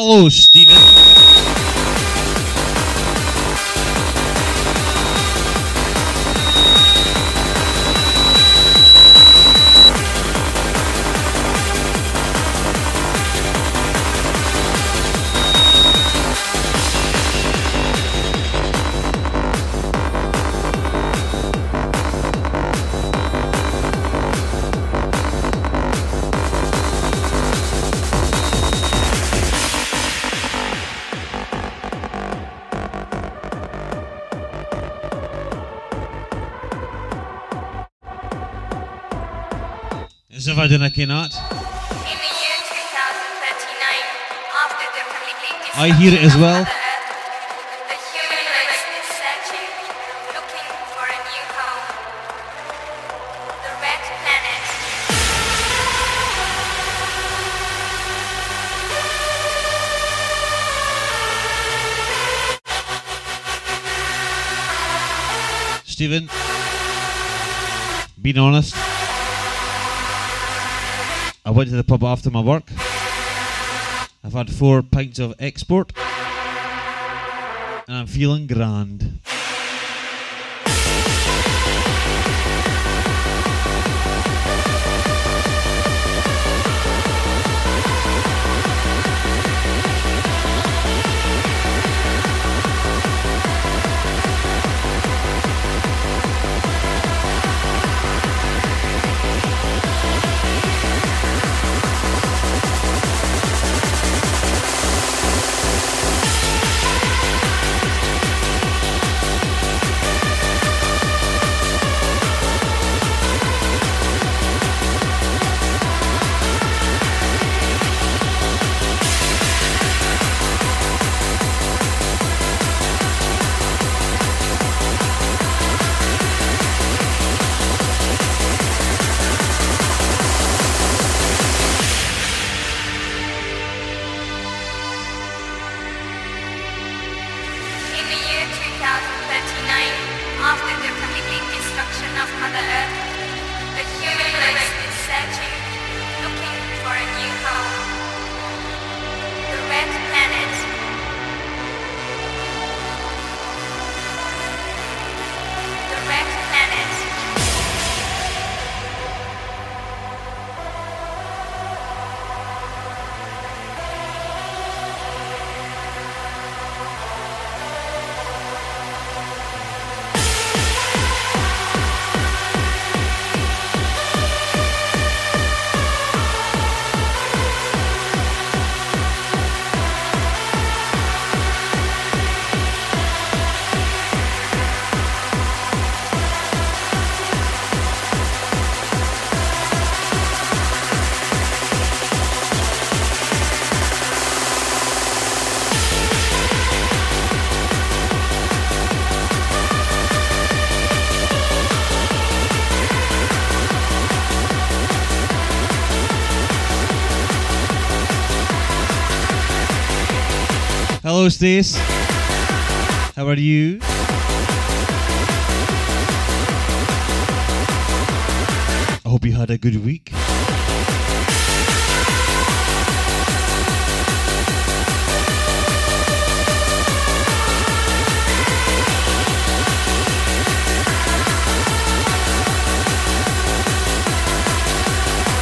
Hello, is searching, looking for a new home. The Red Planet. Stephen, being honest, I to the pub after my work. I've had four pints of export, and I'm feeling grand. How are you? I hope you had a good week.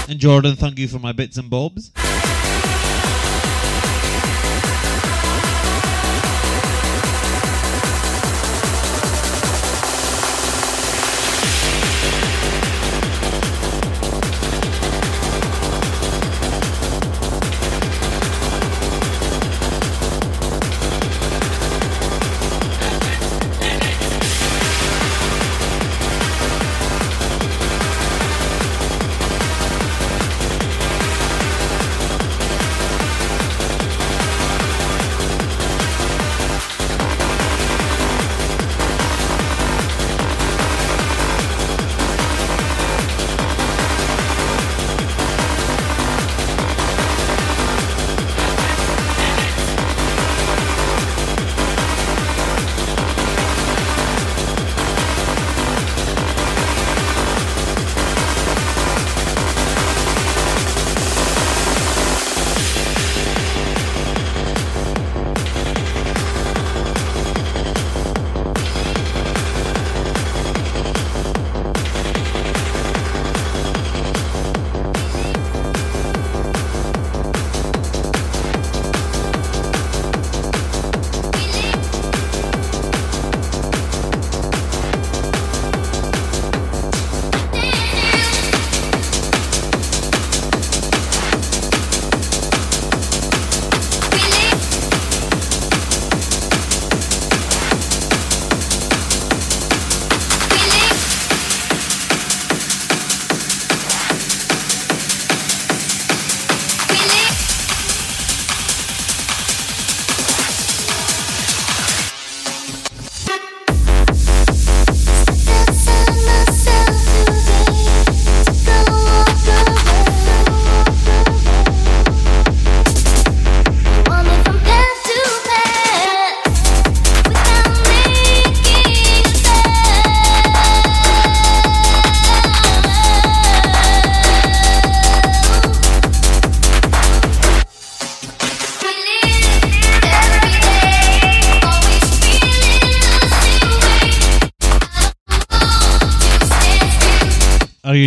And Jordan, thank you for my bits and bobs.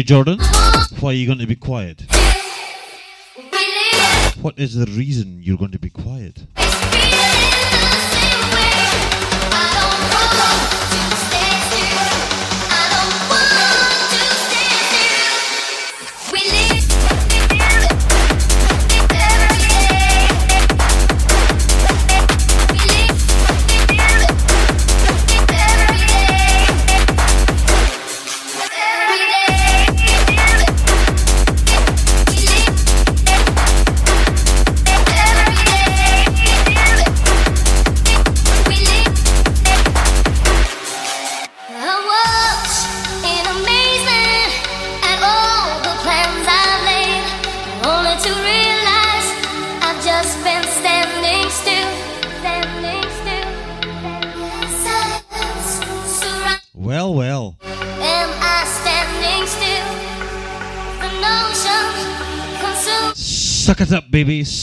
Jordan? Why are you going to be quiet? What is the reason you're going to be babies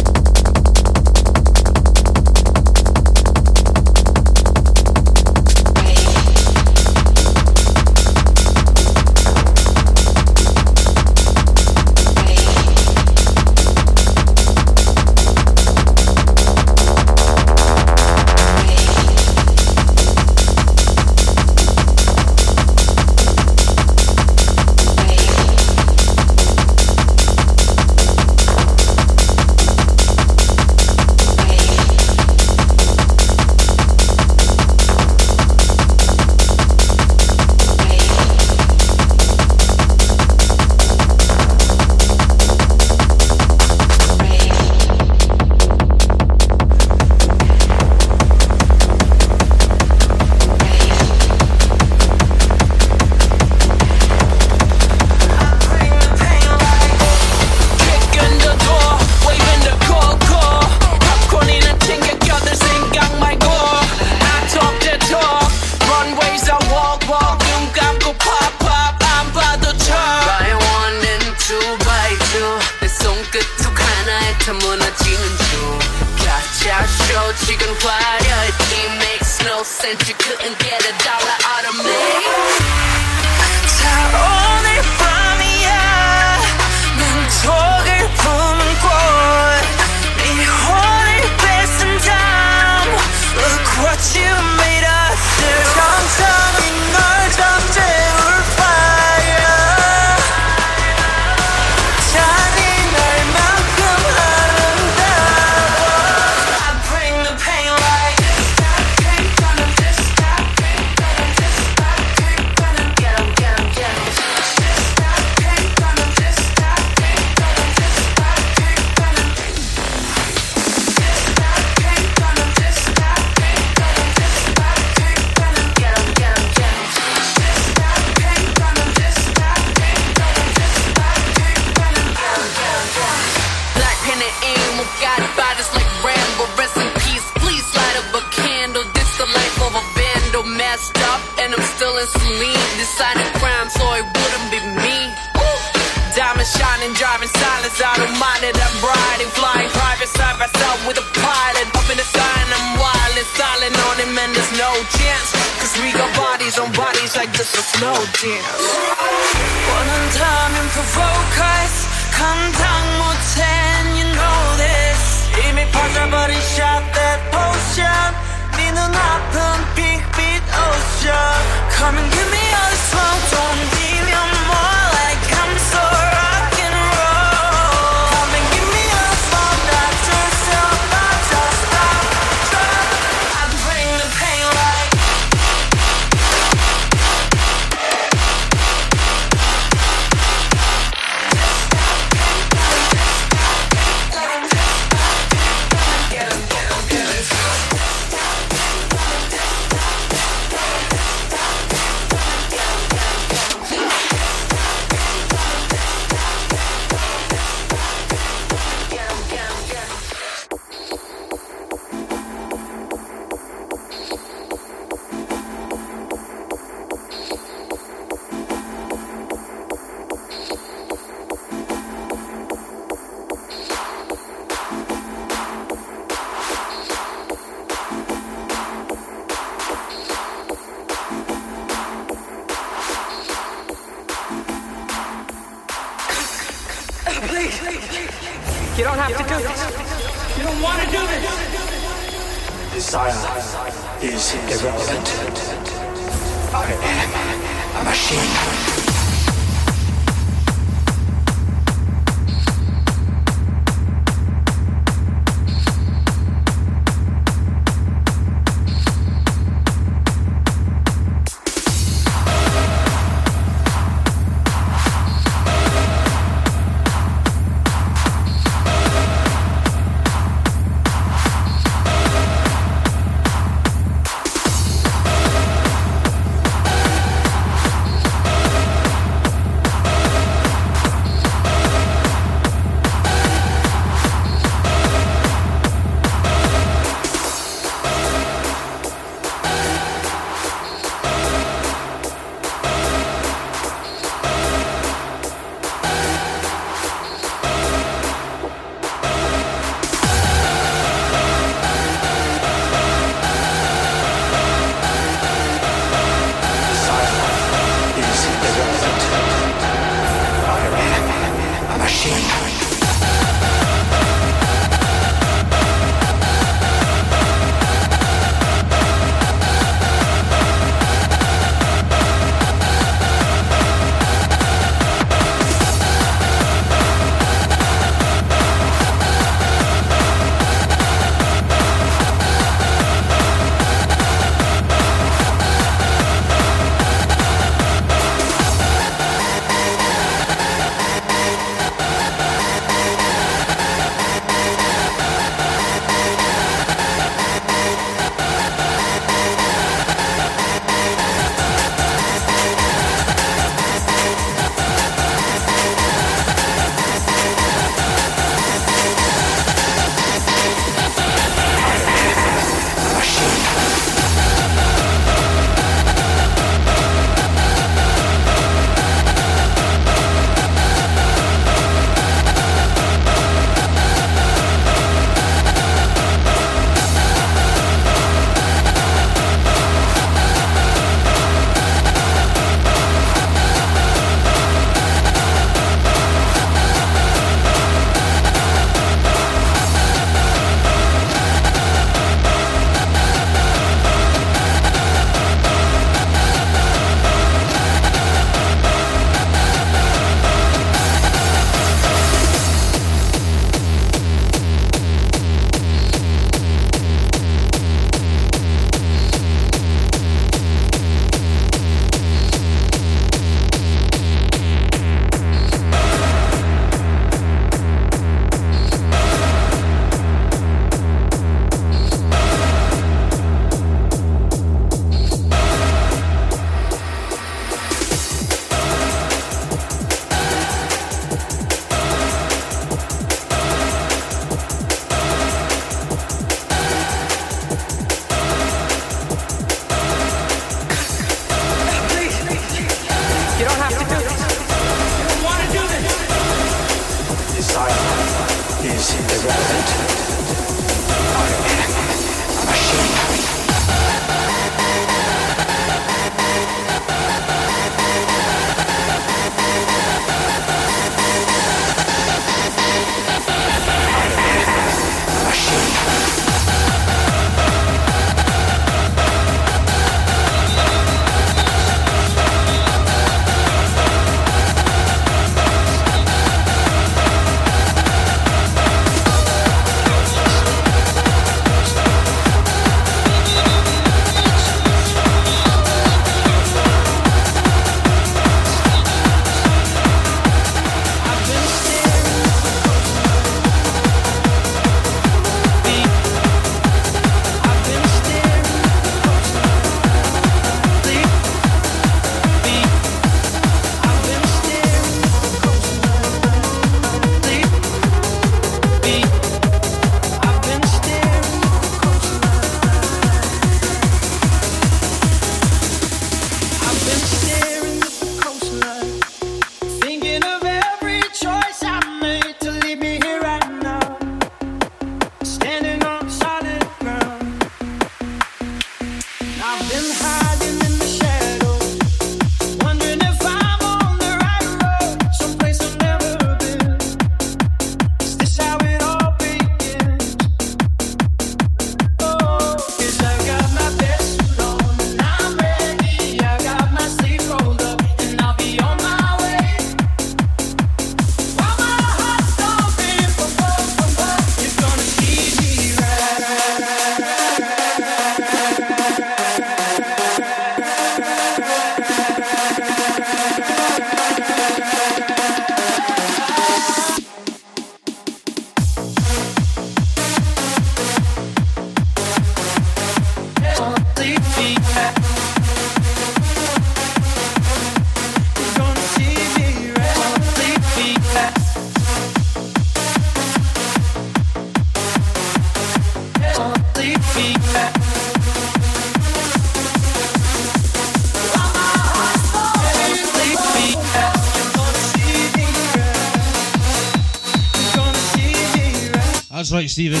right, Stephen.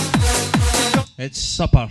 It's supper.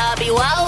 I'll be wild.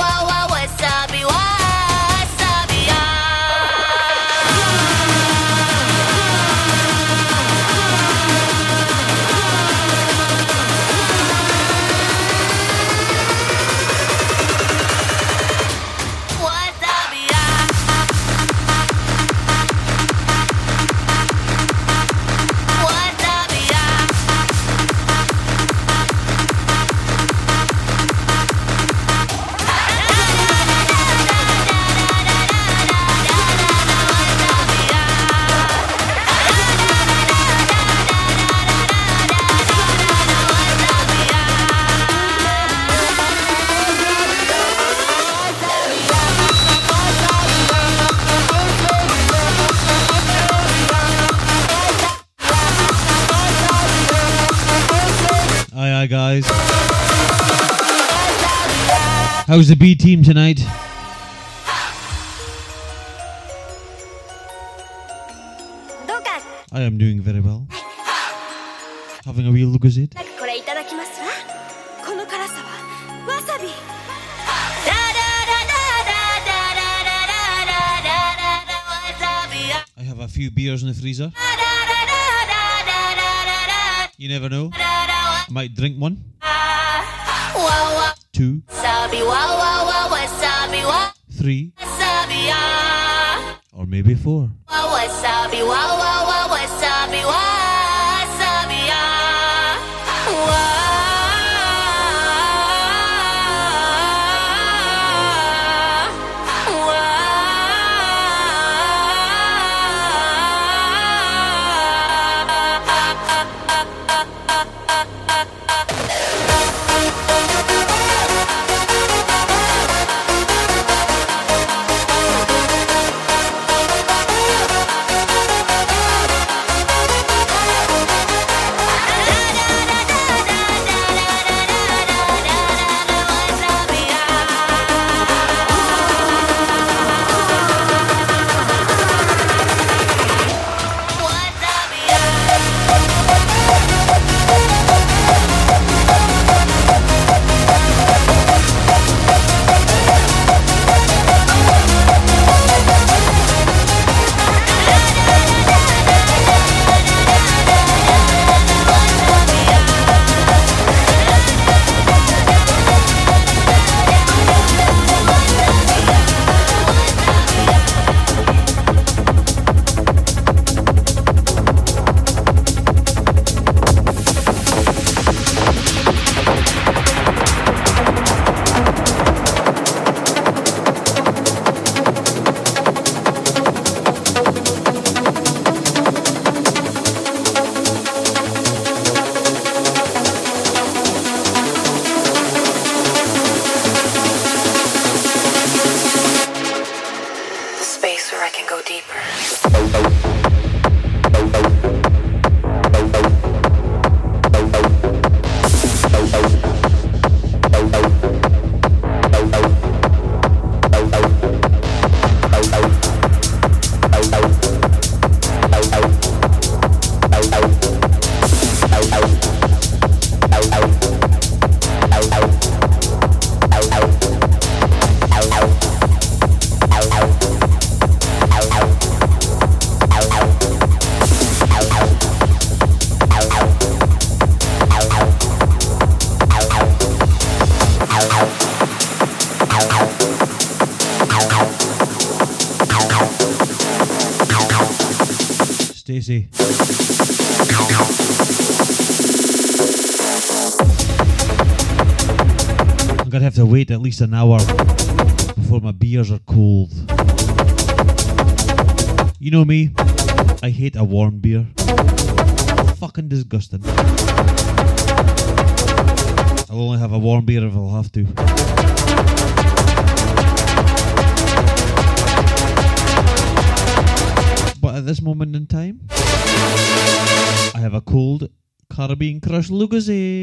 How's the B team tonight? I am doing very well. Having a real look at it. I have a few beers in the freezer. You never know. I might drink one. Two three, or maybe four. The wait at least an hour before my beers are cold. You know me, I hate a warm beer. Fucking disgusting. I'll only have a warm beer if I'll have to. But at this moment in time, I have a cold Caribbean Crush Lucozade.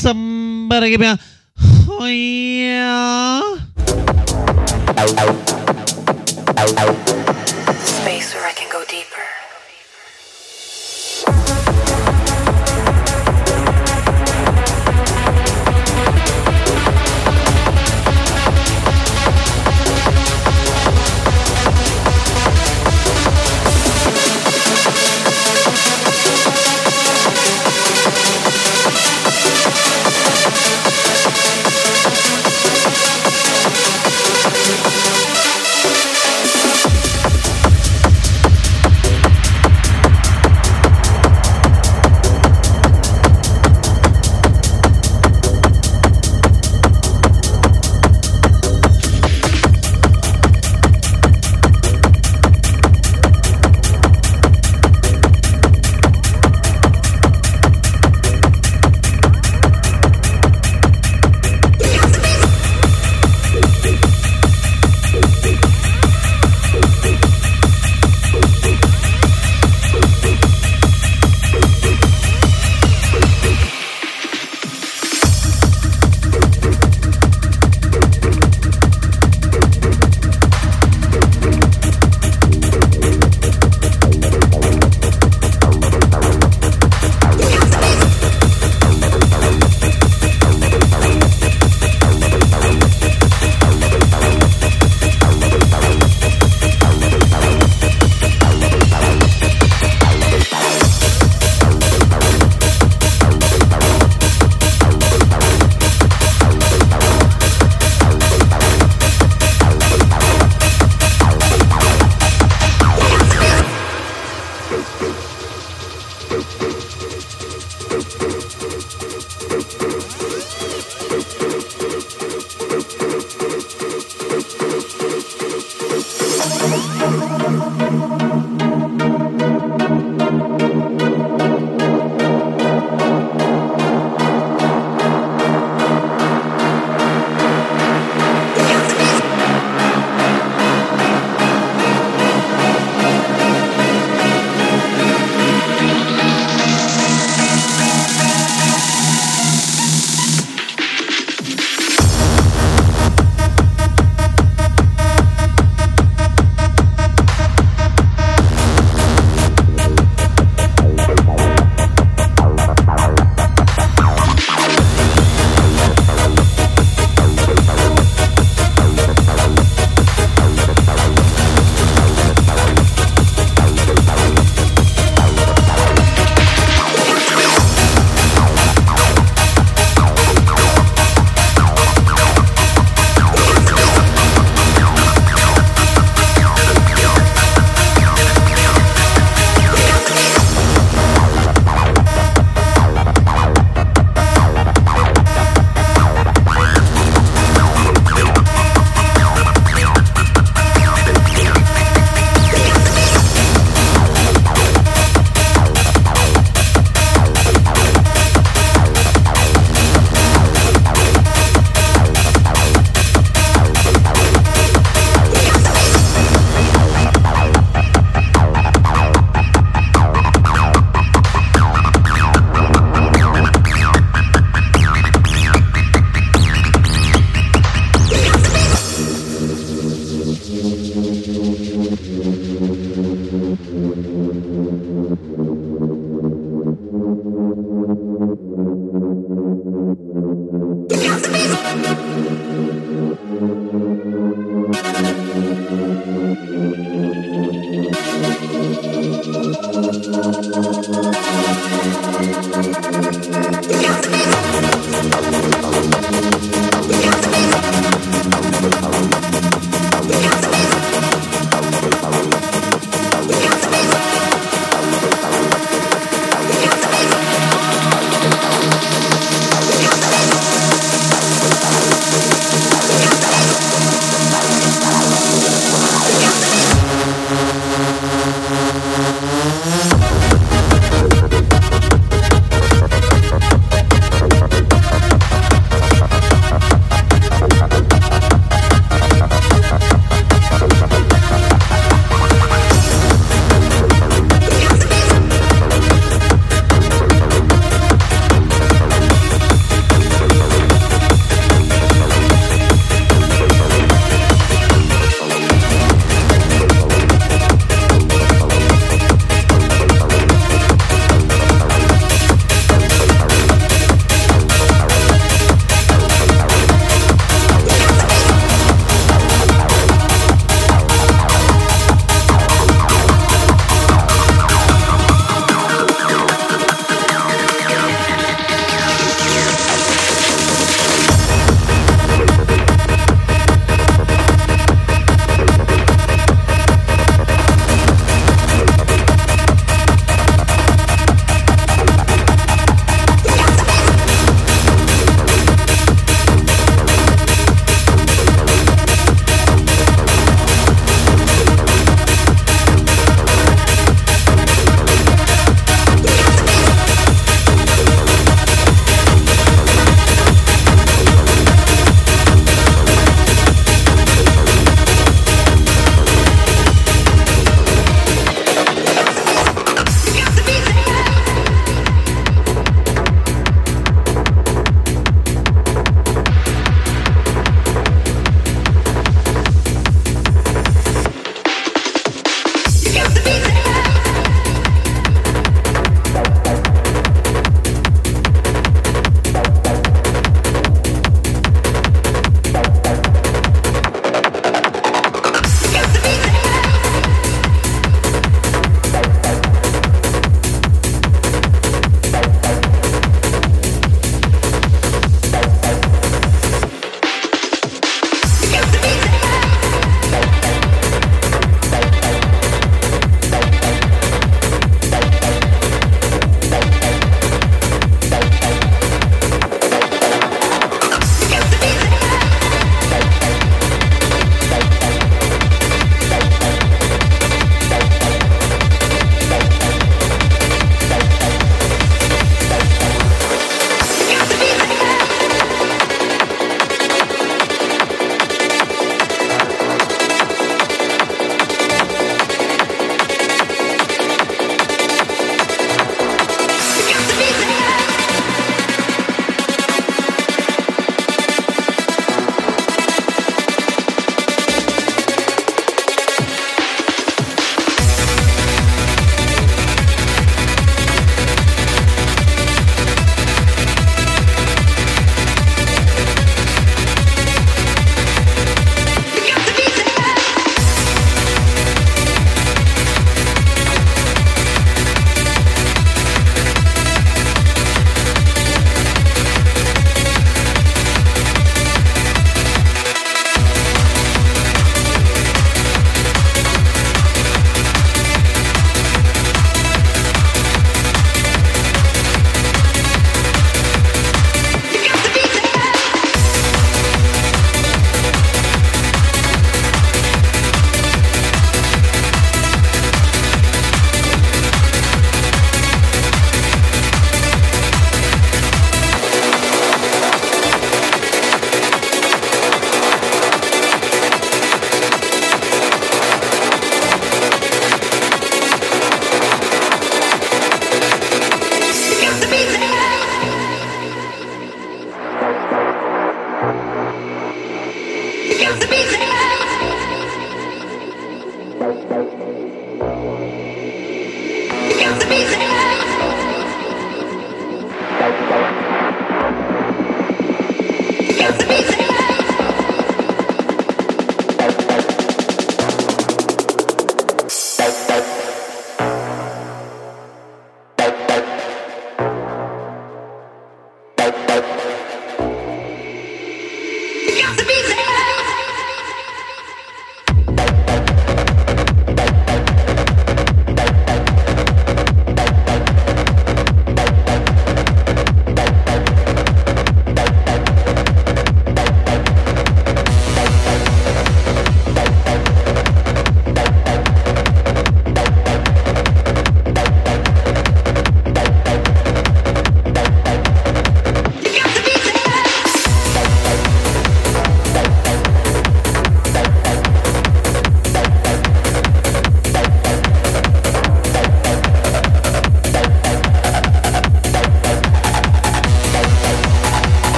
Somebody give me a oh yeah?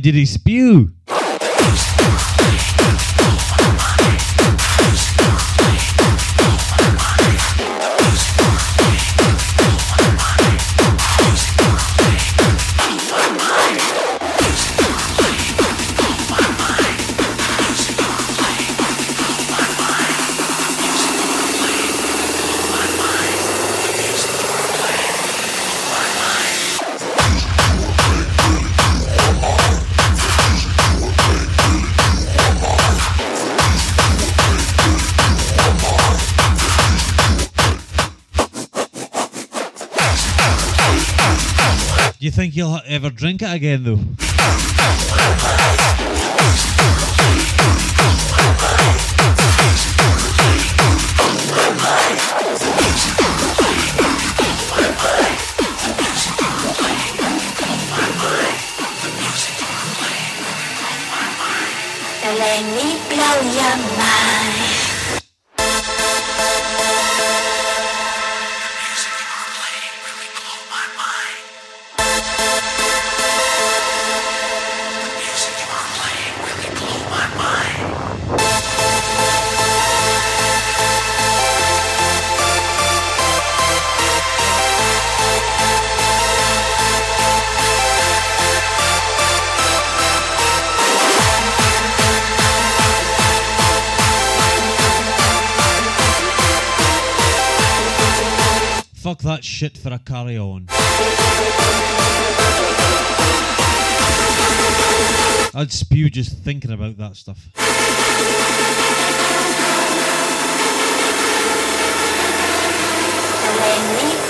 did he spew? Never drink it again, though. shit for a carry on. I'd spew just thinking about that stuff.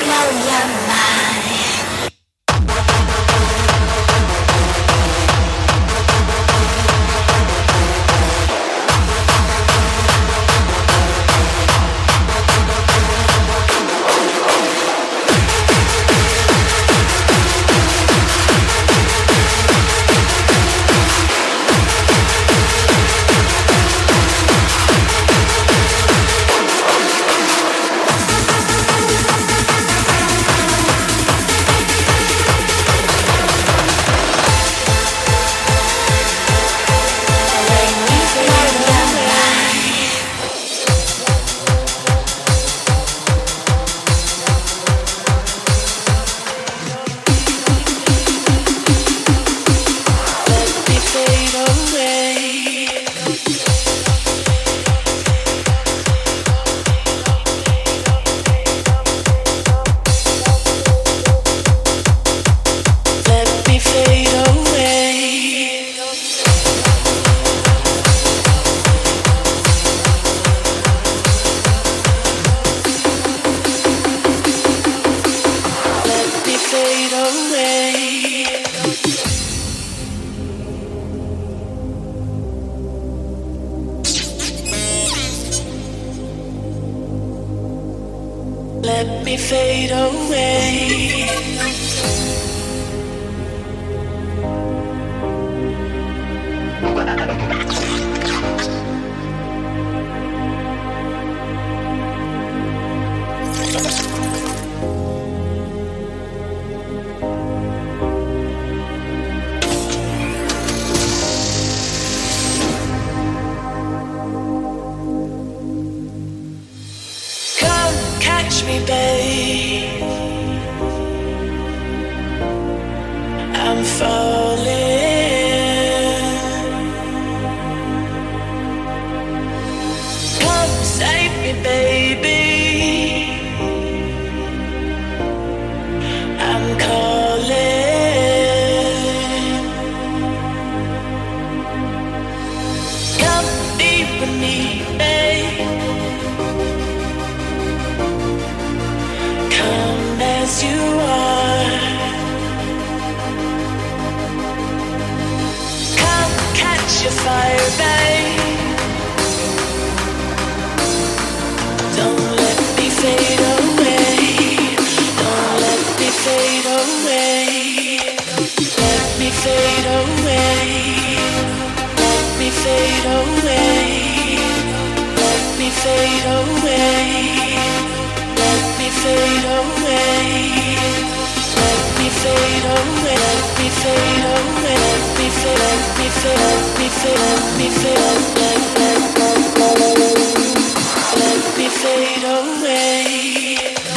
Blow your mind. Fade away. Let me fade away. Let me fade away. Let me fade away. Let me fade away. Let me fade away. Let me fade. Let me fade. Let me fade. Let me fade. Let me fade away.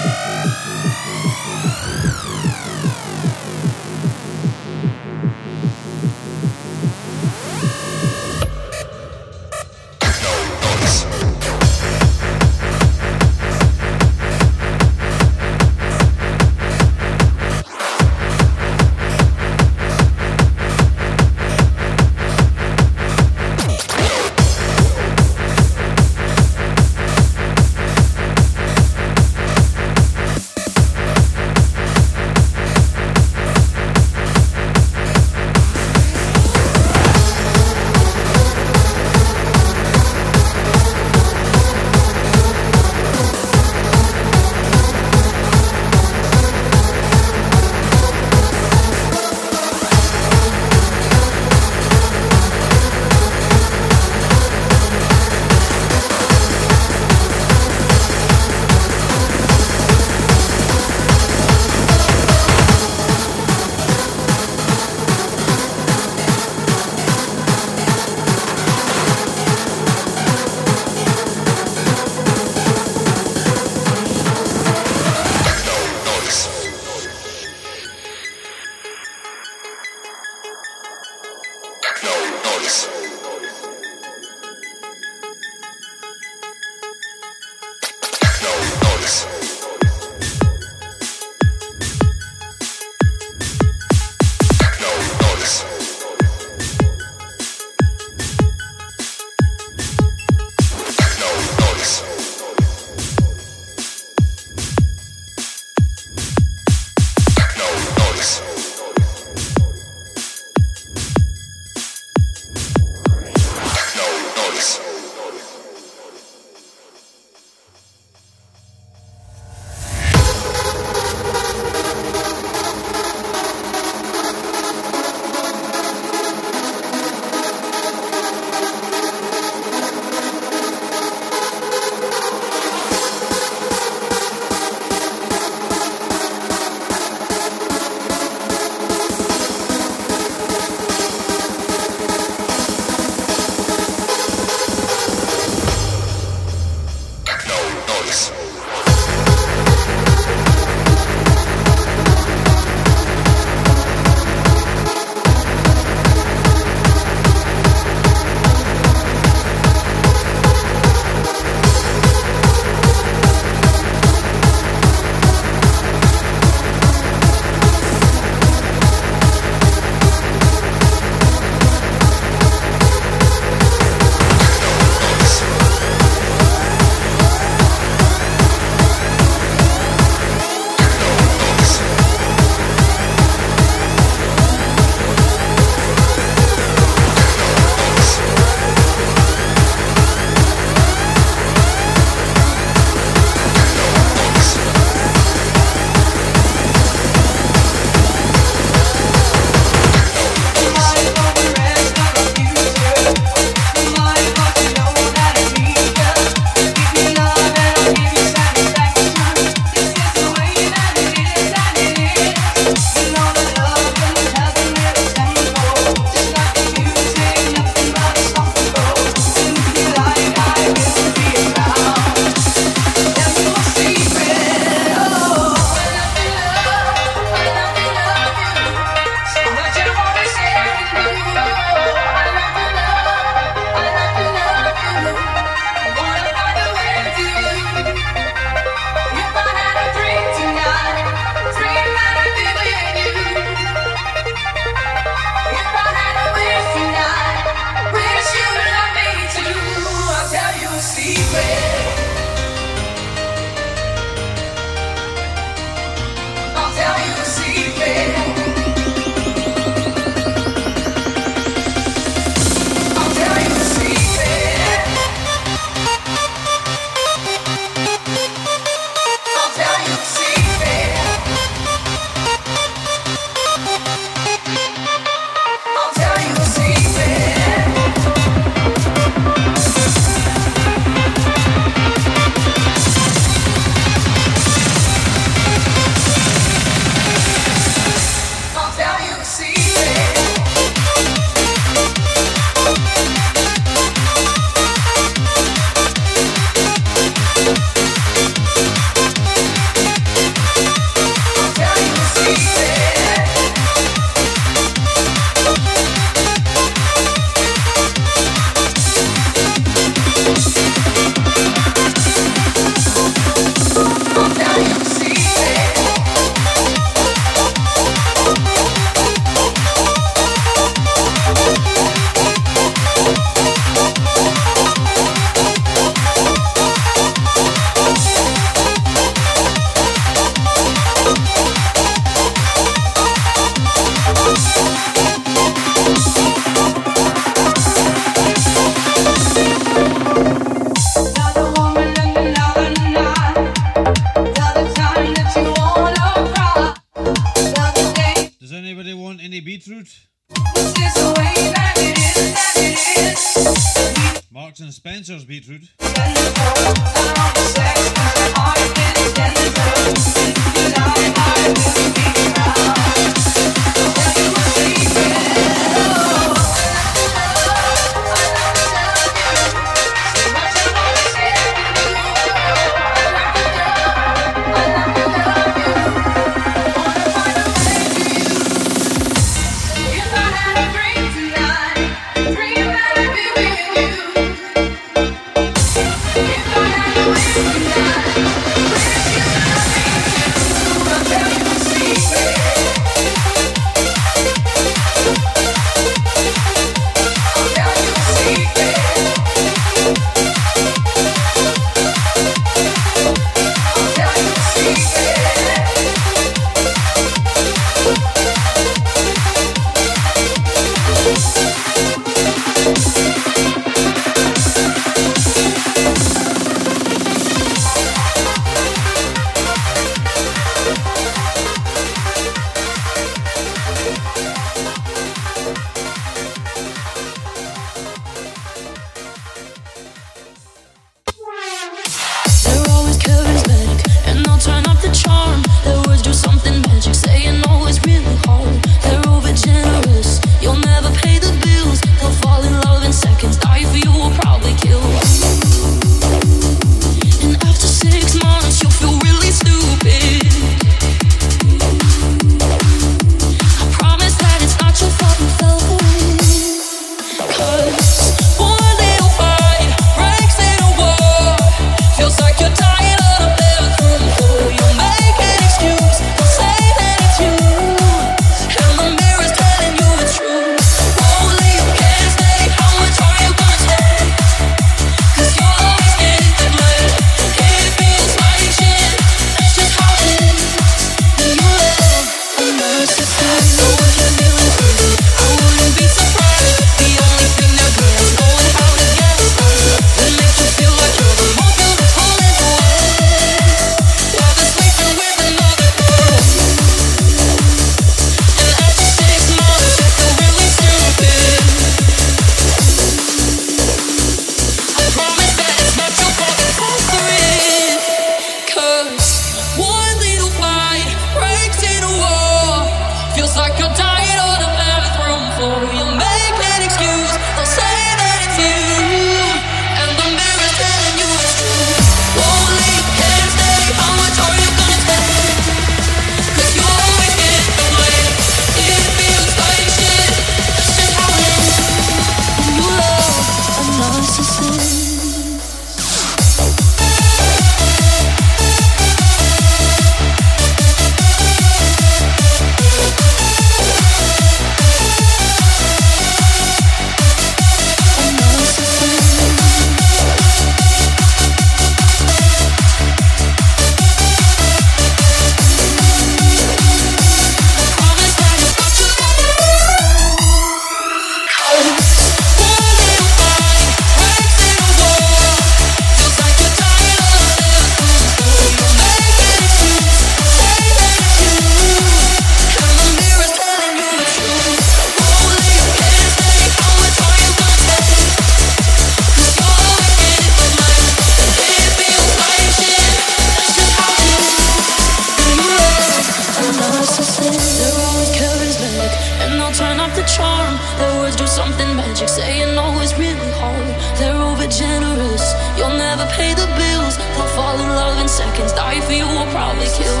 magic, saying no is really hard. They're overgenerous, you'll never pay the bills. They'll fall in love in seconds, die for you will probably kill.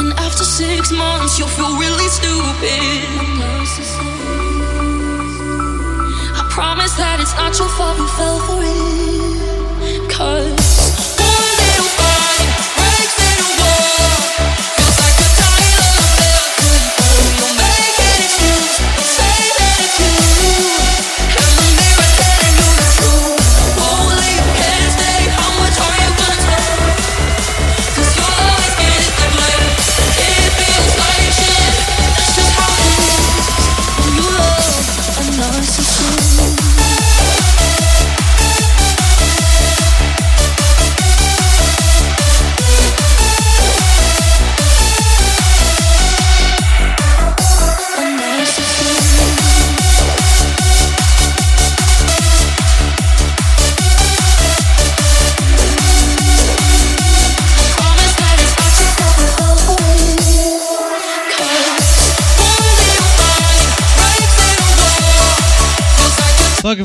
And after six months, you'll feel really stupid. I promise that it's not your fault you fell for it. Cause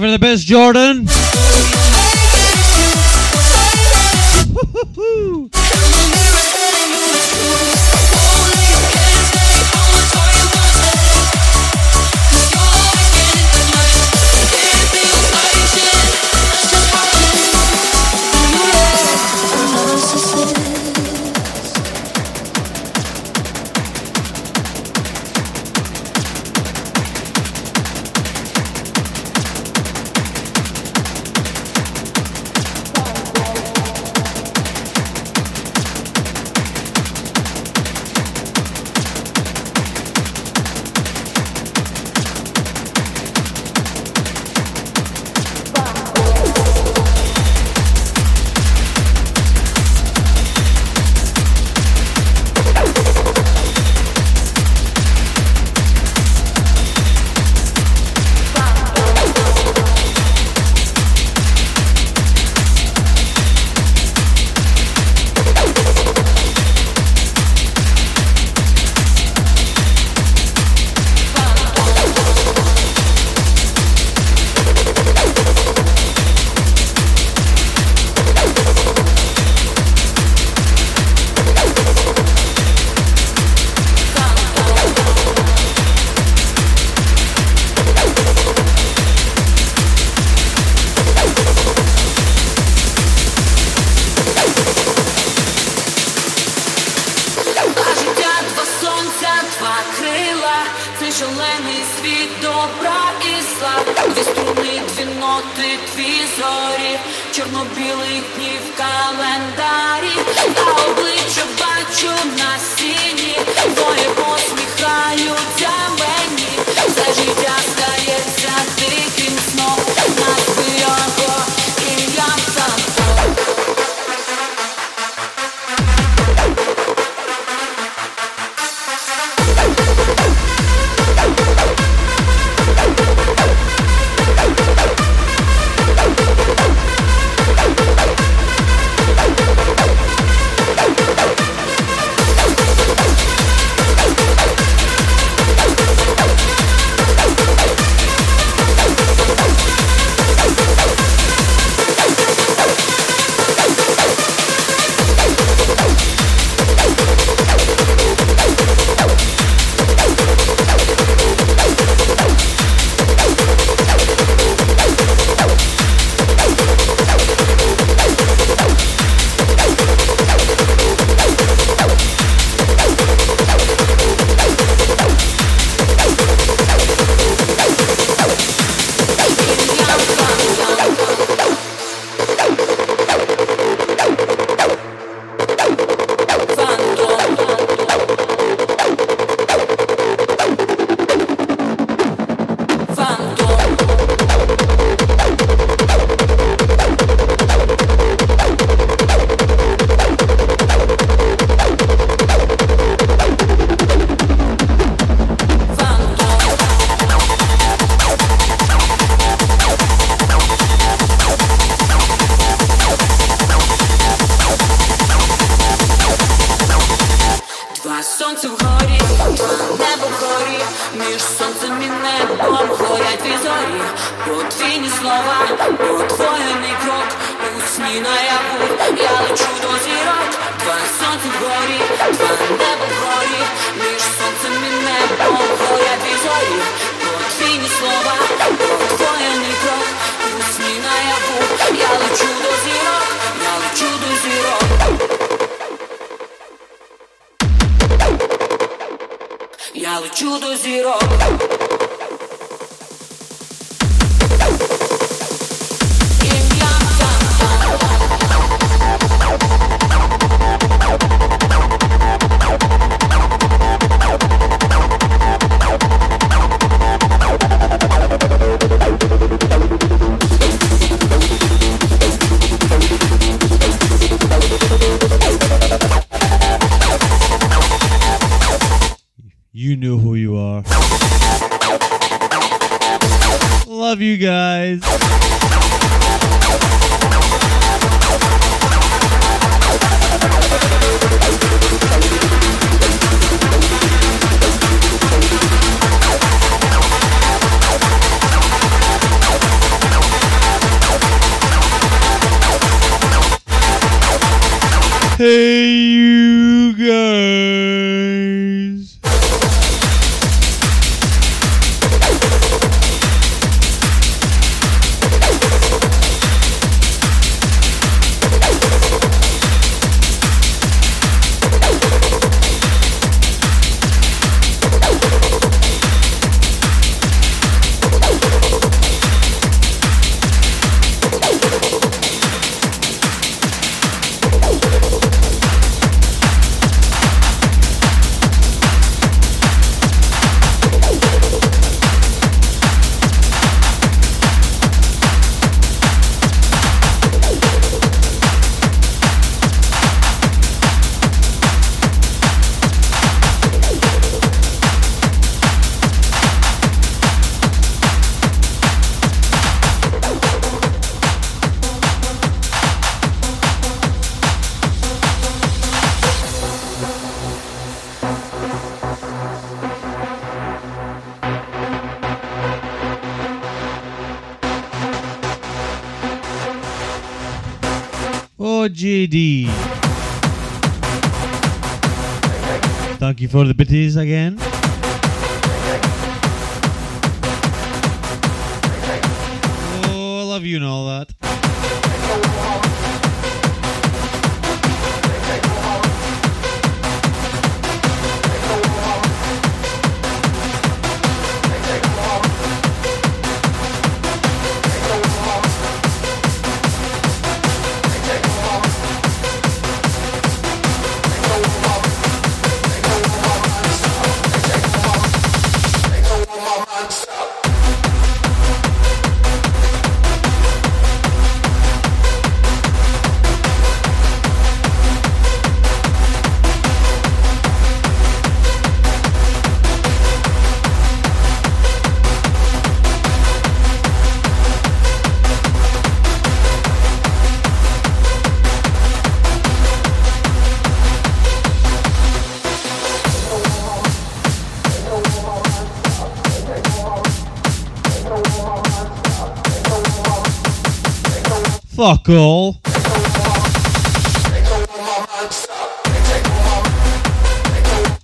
for the best, Jordan.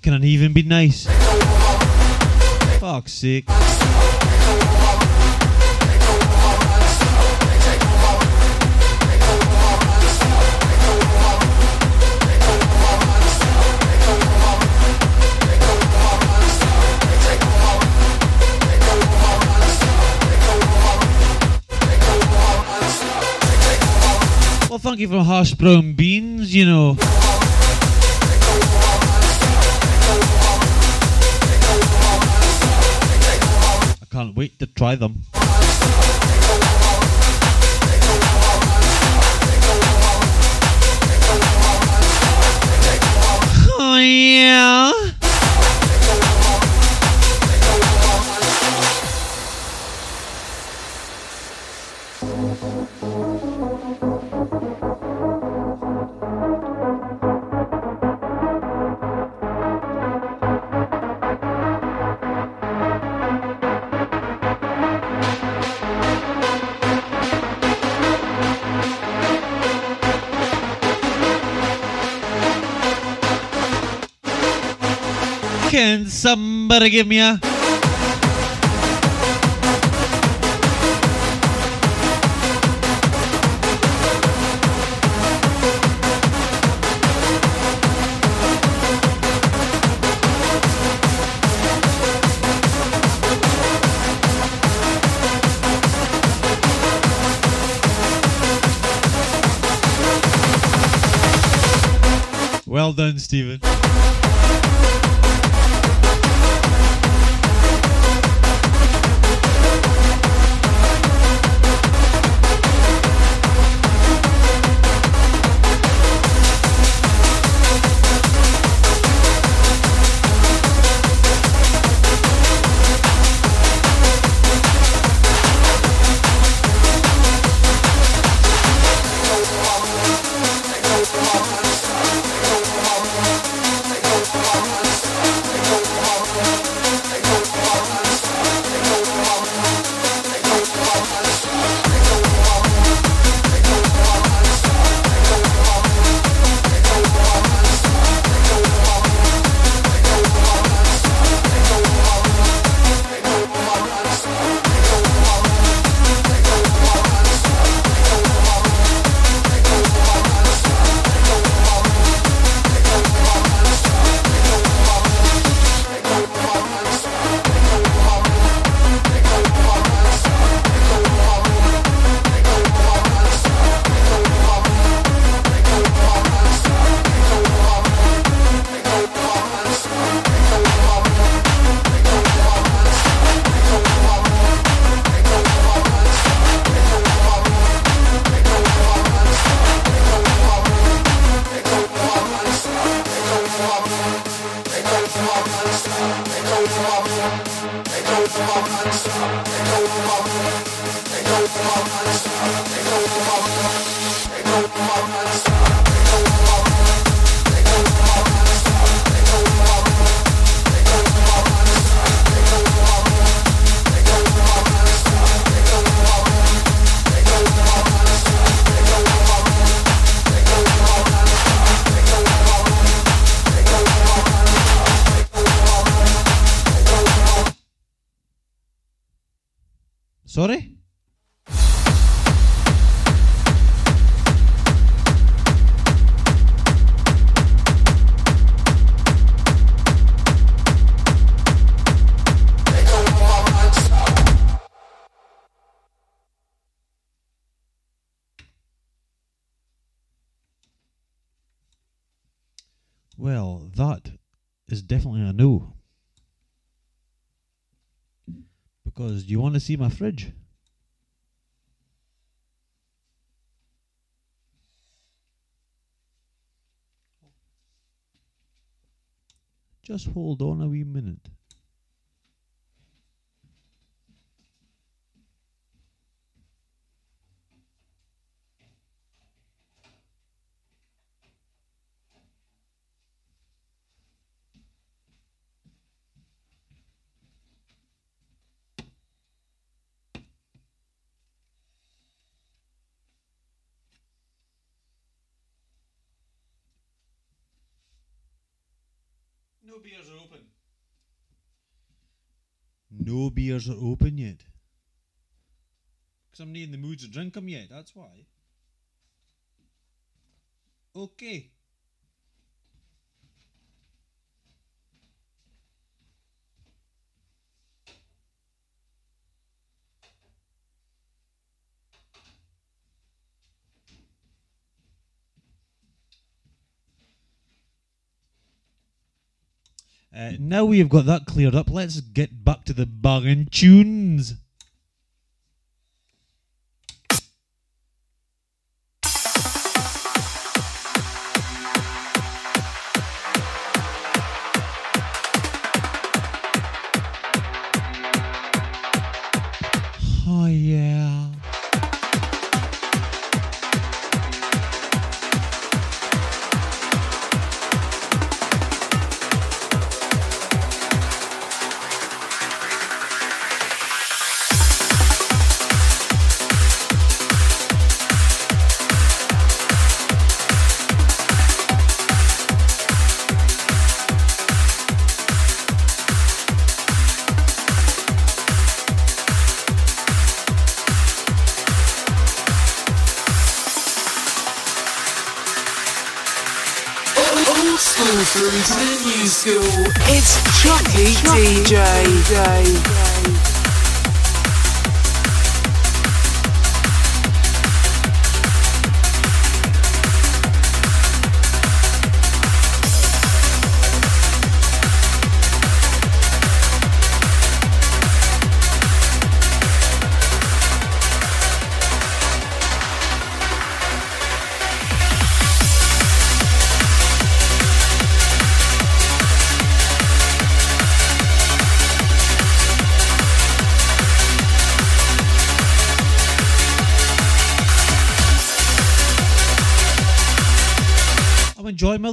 Can it even be nice? Fuck's sake. You for hash brown beans, you know. I can't wait to try them. Somebody give me a see my fridge? Just hold on a wee minute. No beers are open. No beers are open yet. Because I'm not in the mood to drink them yet, that's why. Okay. Uh, now we have got that cleared up, let's get back to the bargain tunes.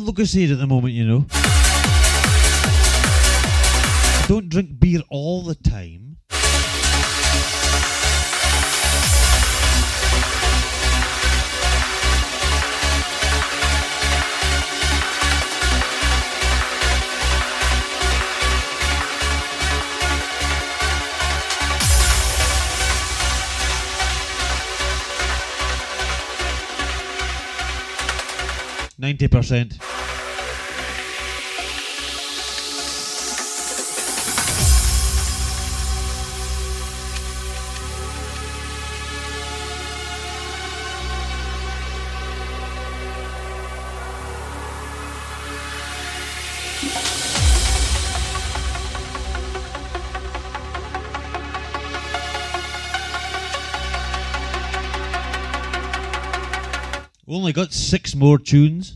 My Lucozade at the moment, you know. I don't drink beer all the time. Ninety percent. Only got six more tunes.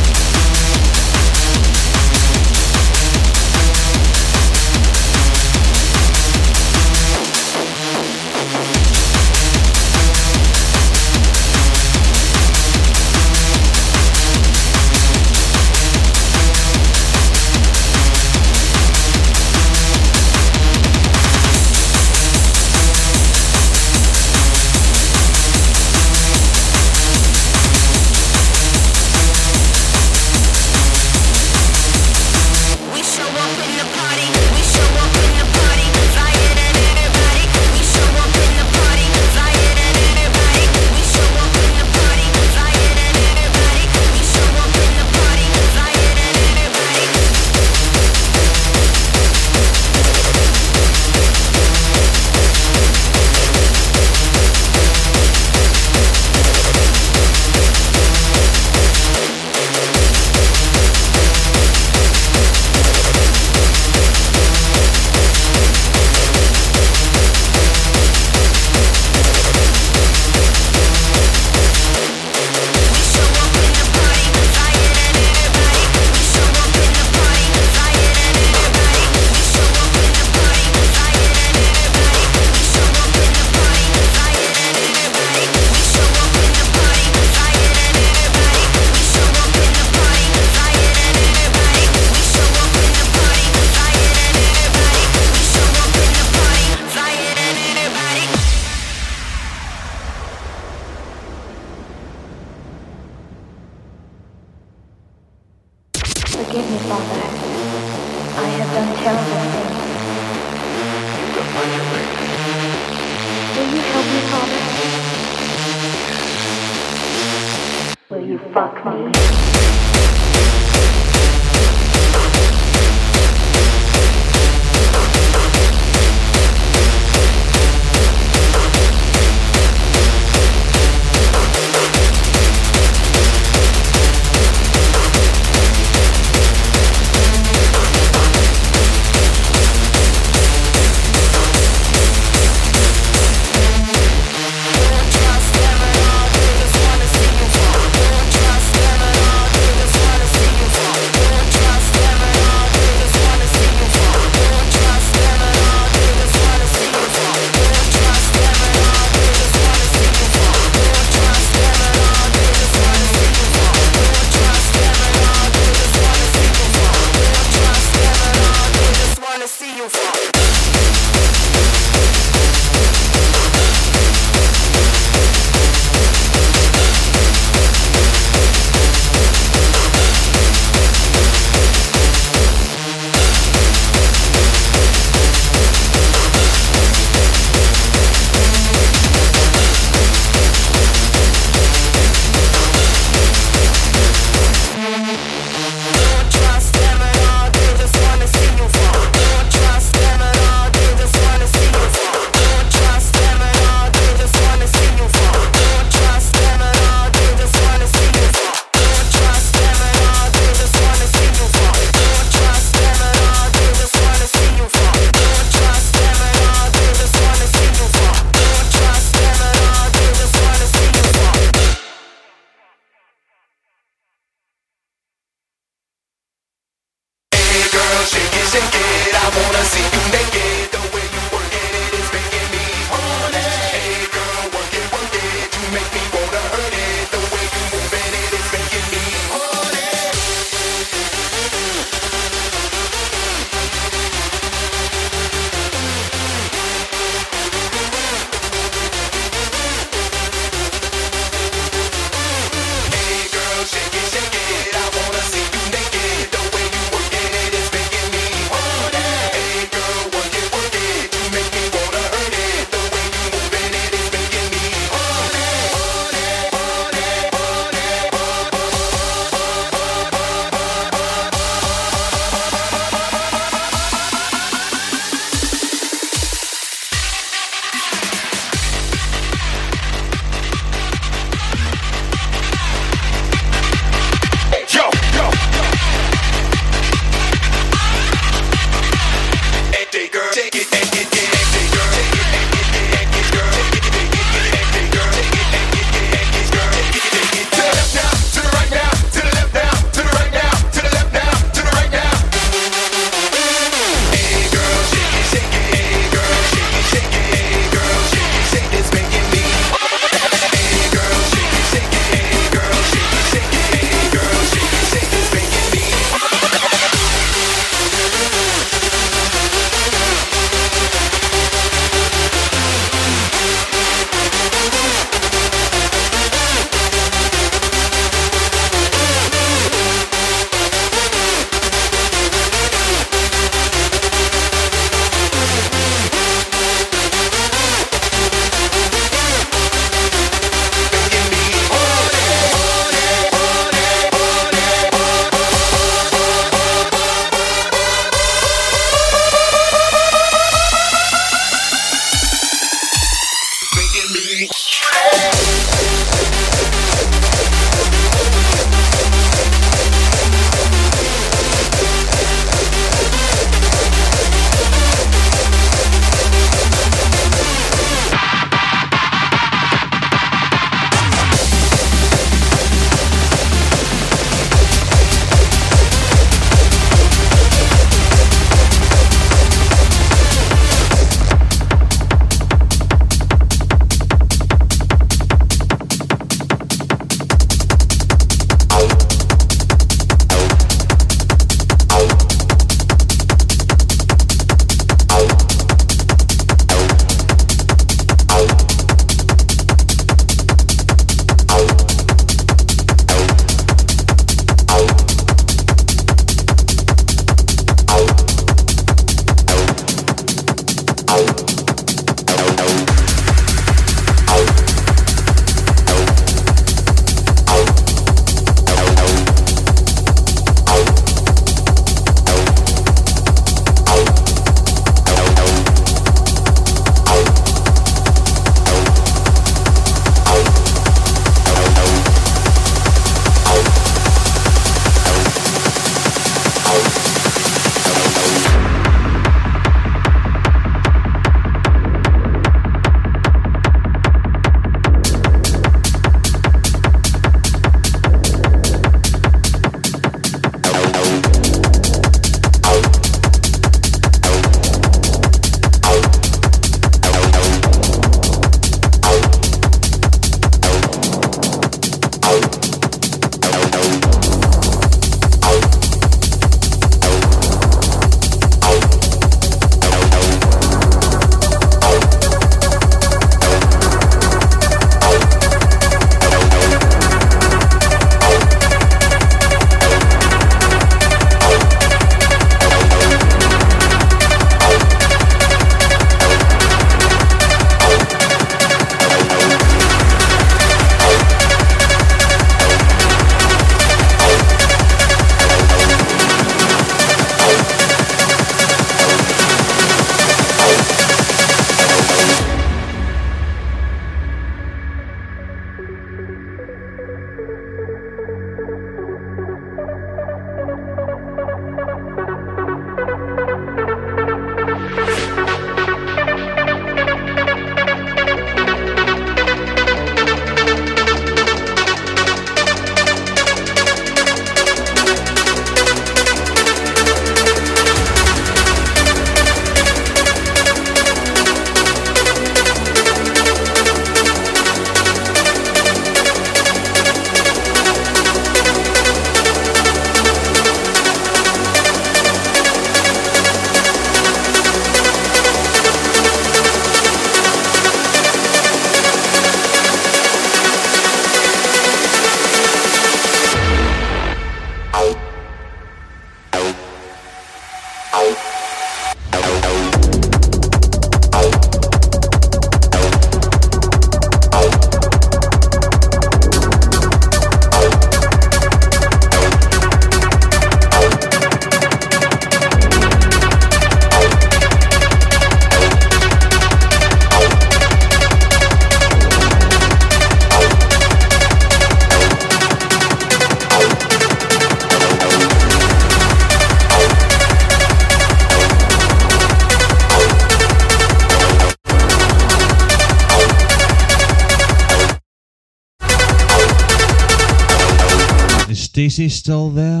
is he still there?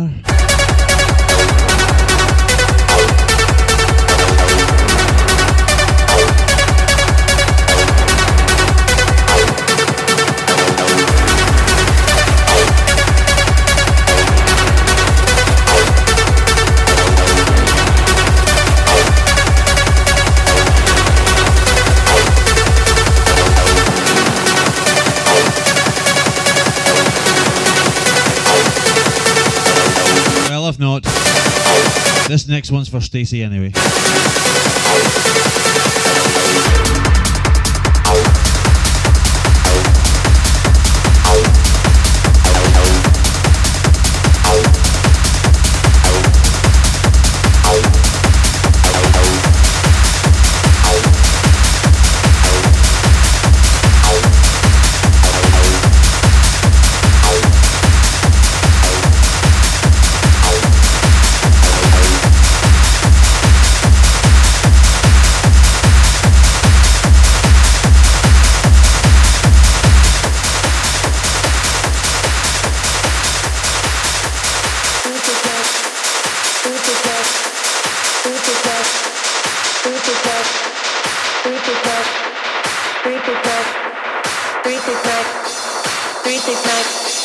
next one's for Stacey anyway. Music Night.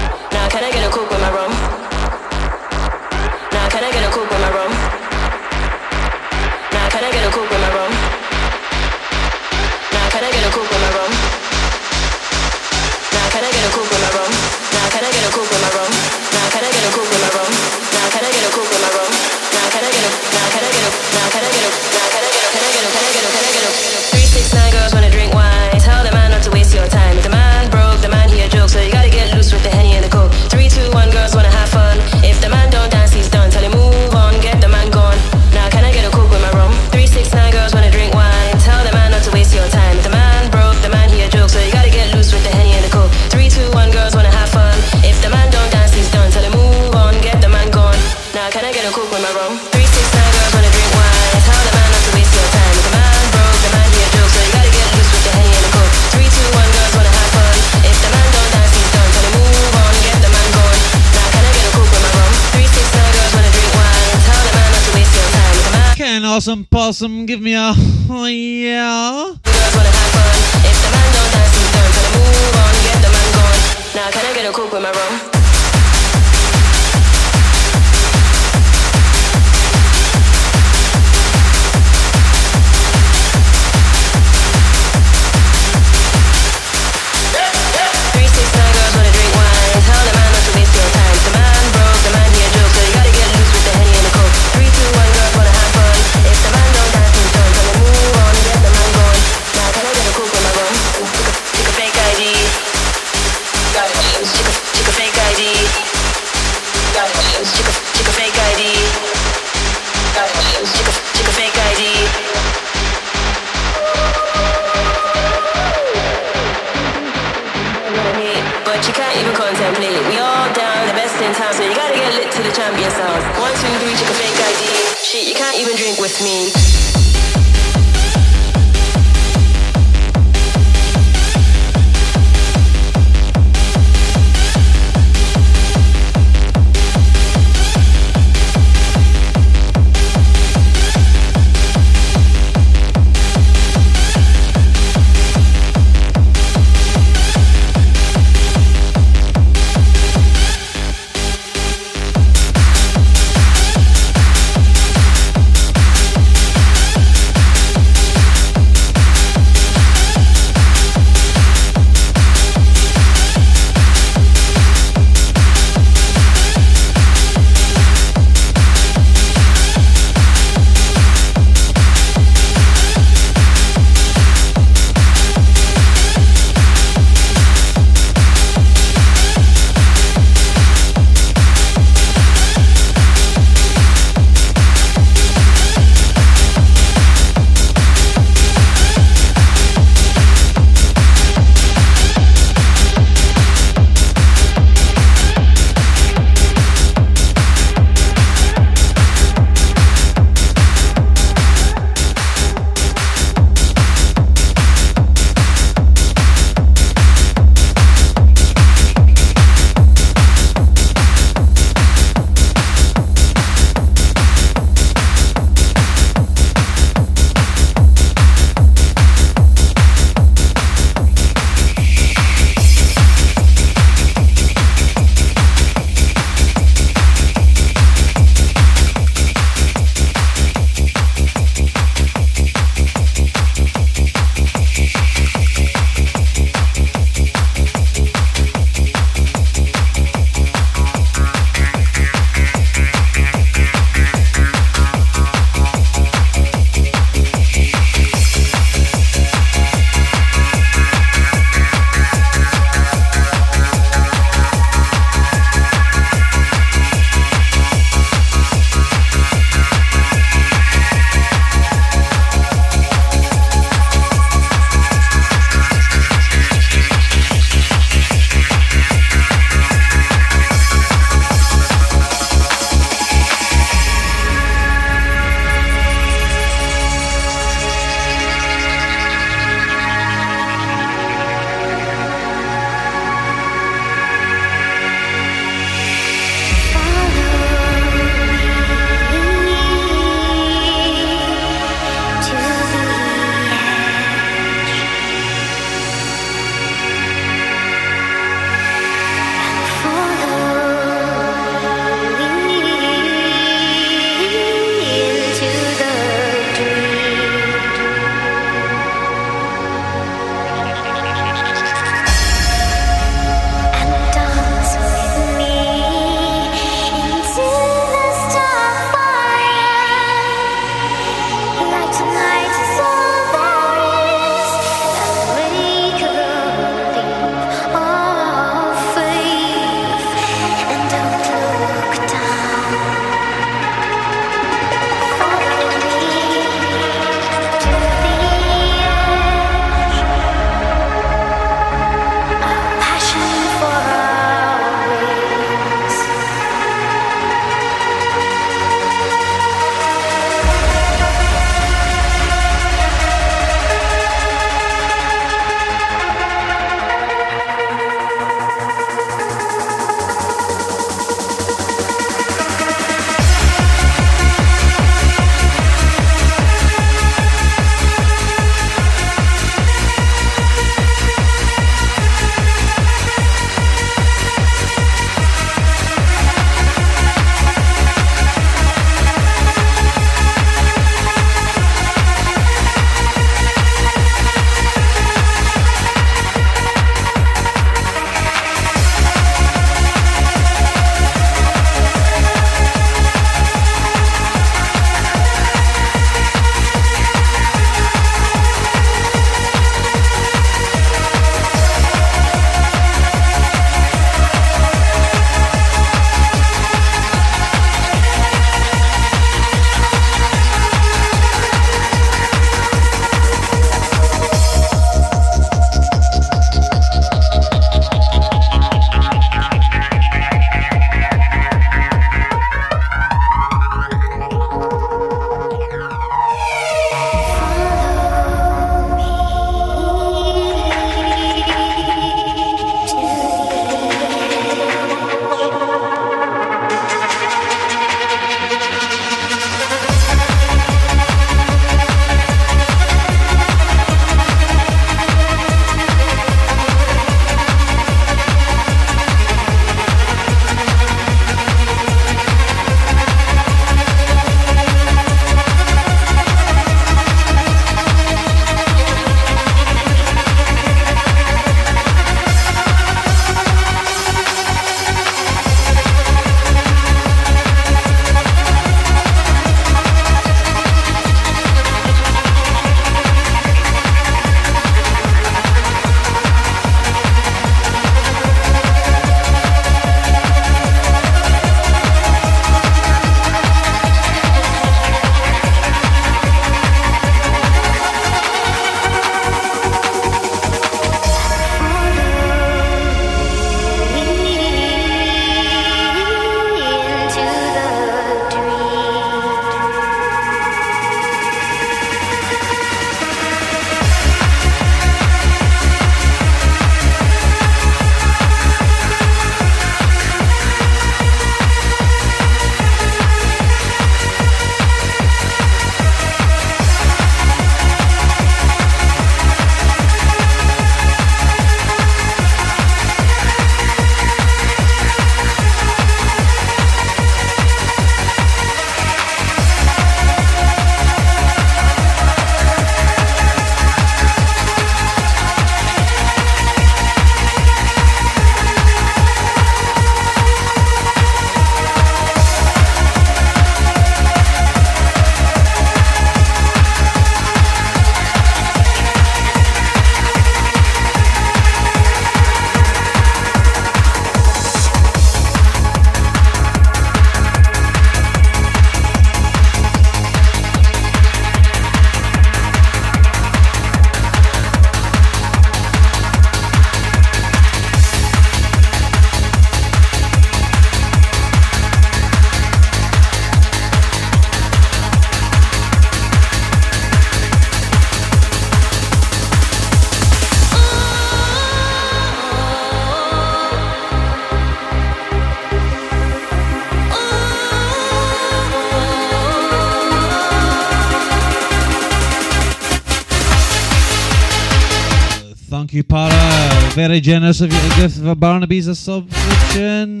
Thank you, Para. Very generous of you to give Barnaby's a subscription.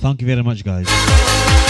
Thank you very much, guys.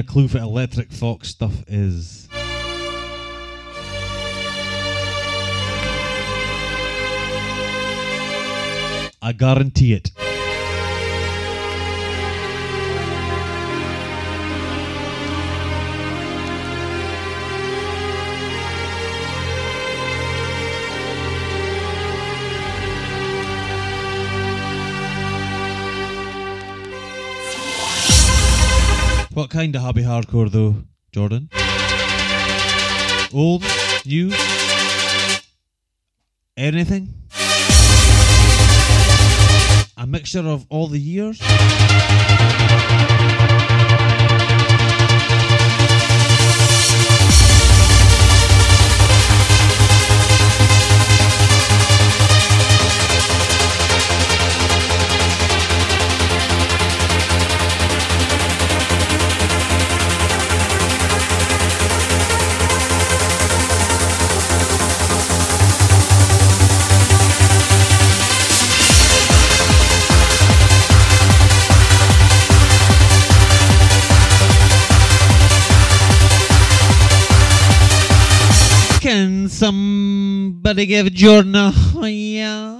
A clue what electric fox stuff is. I guarantee it. Kind of hobby hardcore though, Jordan? Old? New? Anything? A mixture of all the years? Somebody give Jordan a yeah?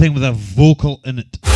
Anything with a vocal in it.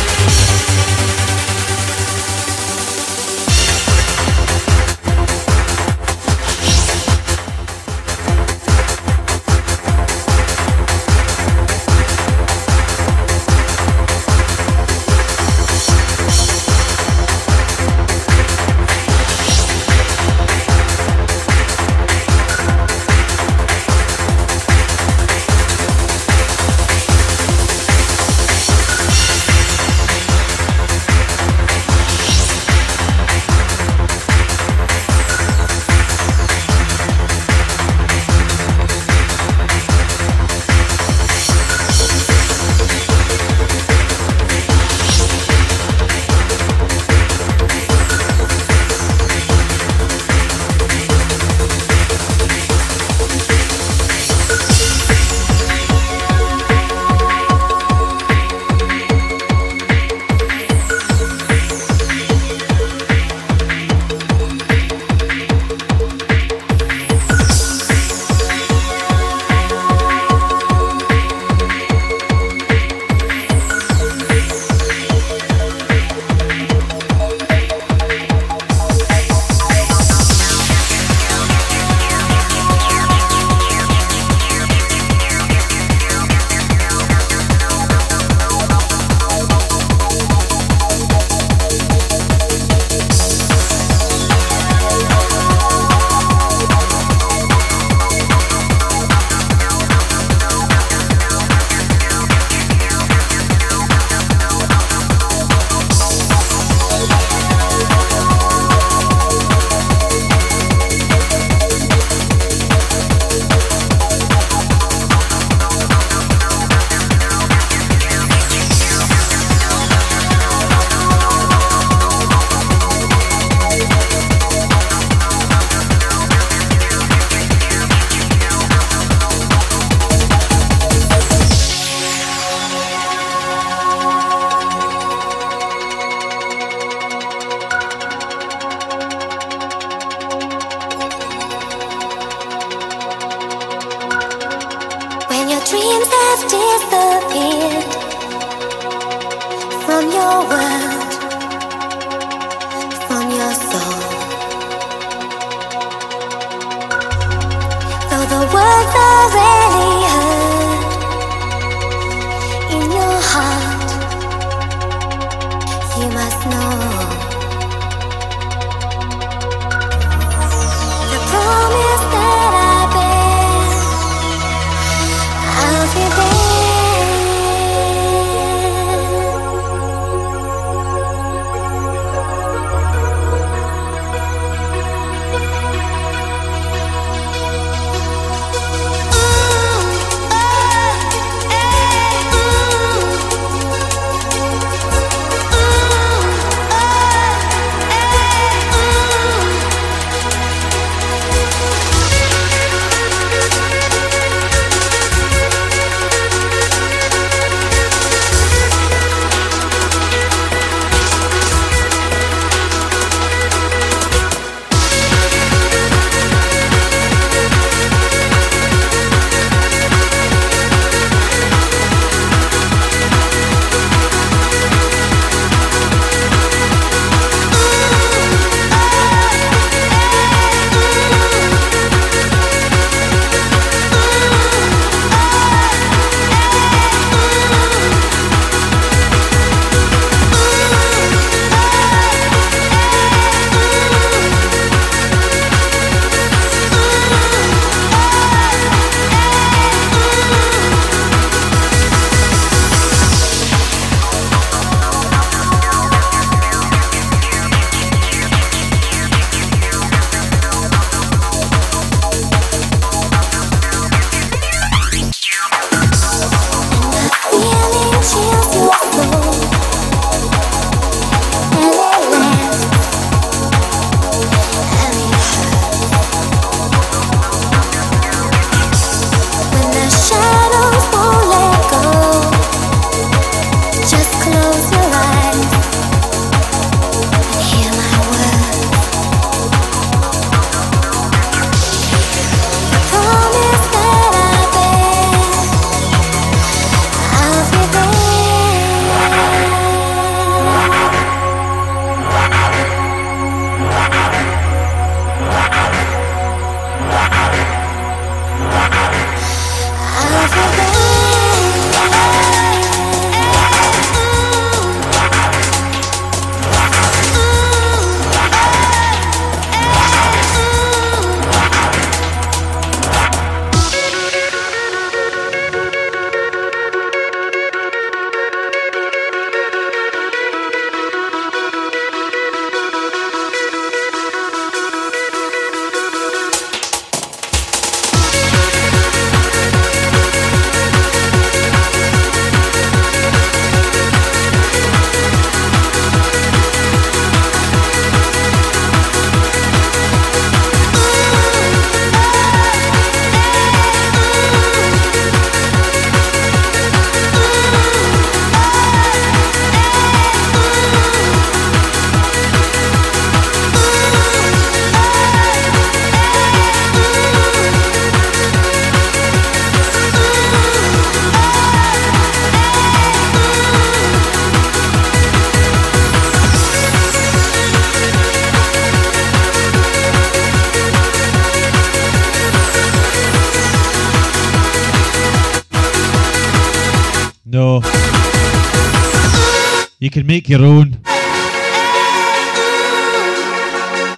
Make your own.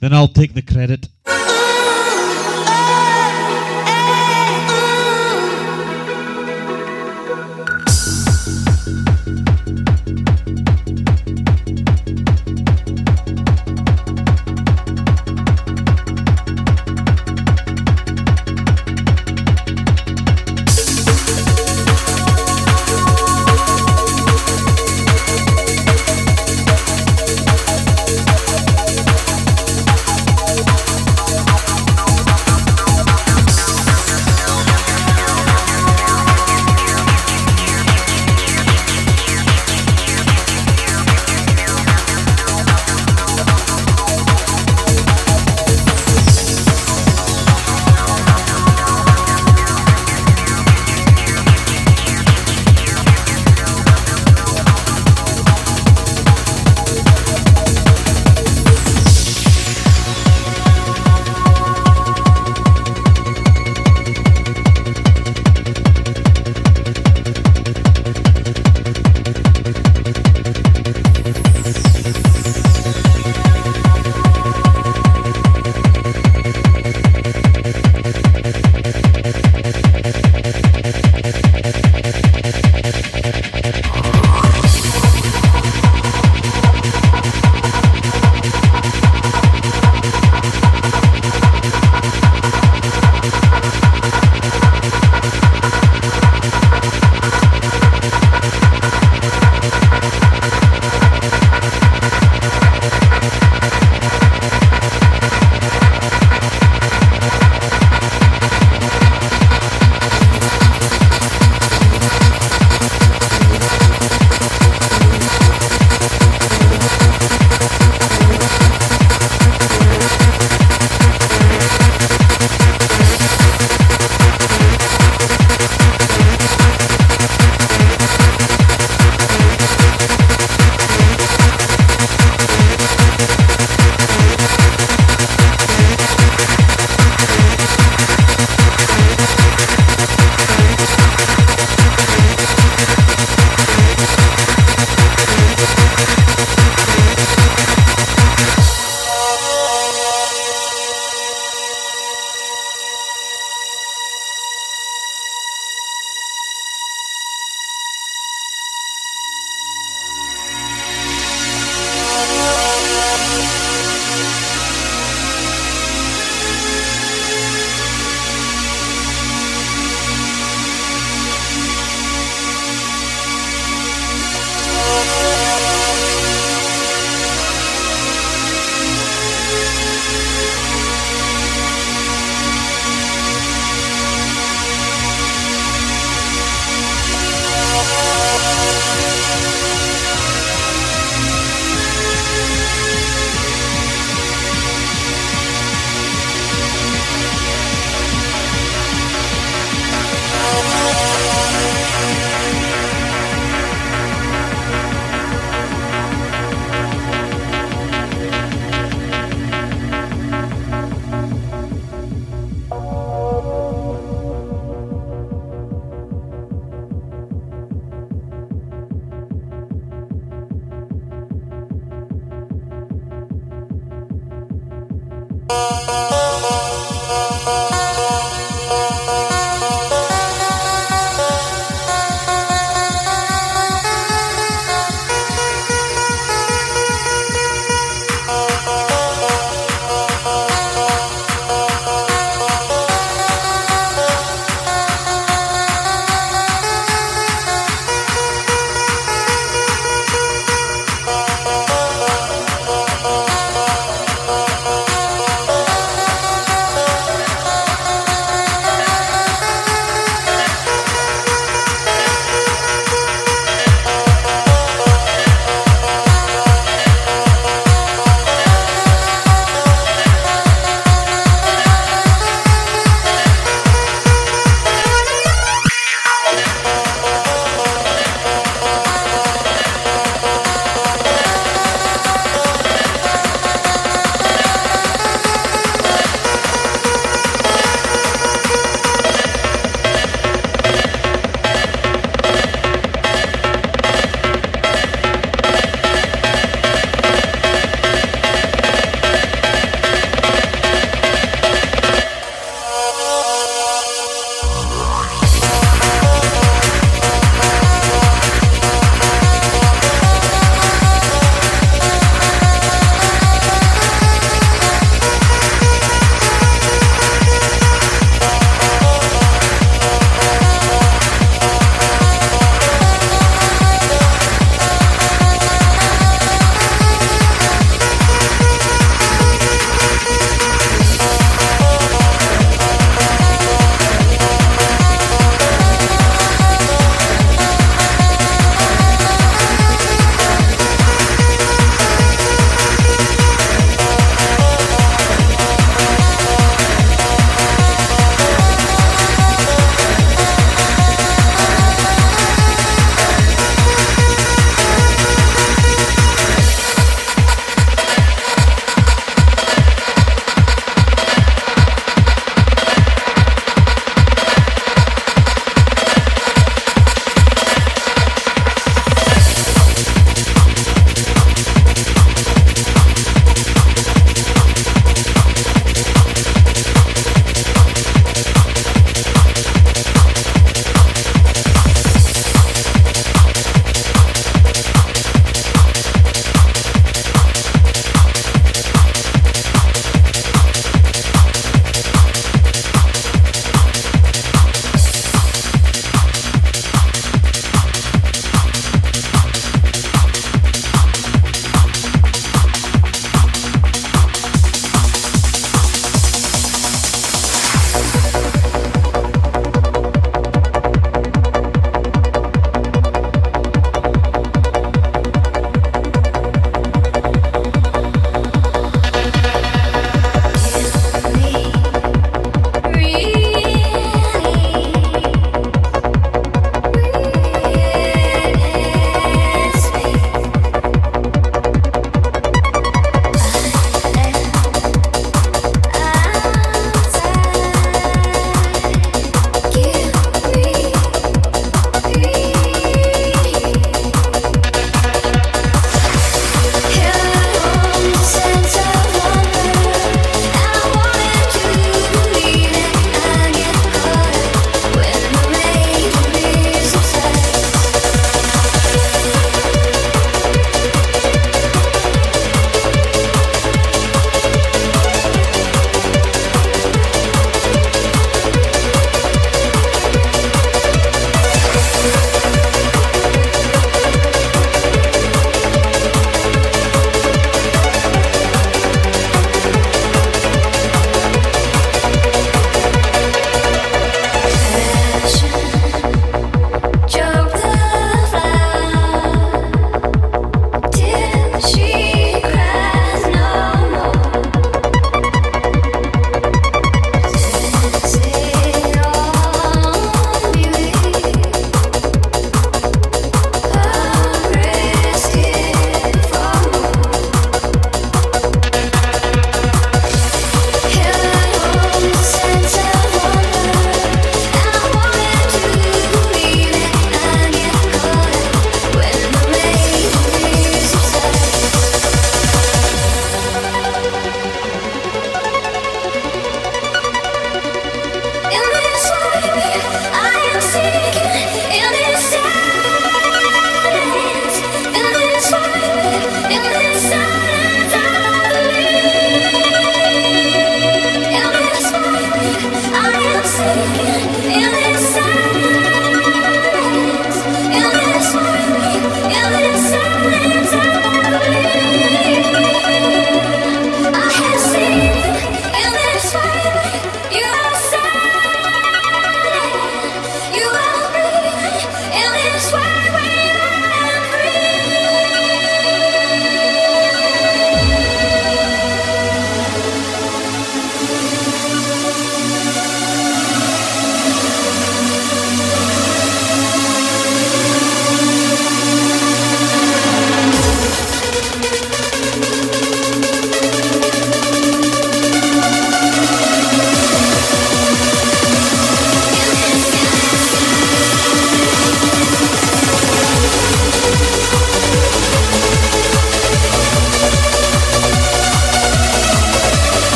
Then I'll take the credit.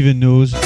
Stephen knows.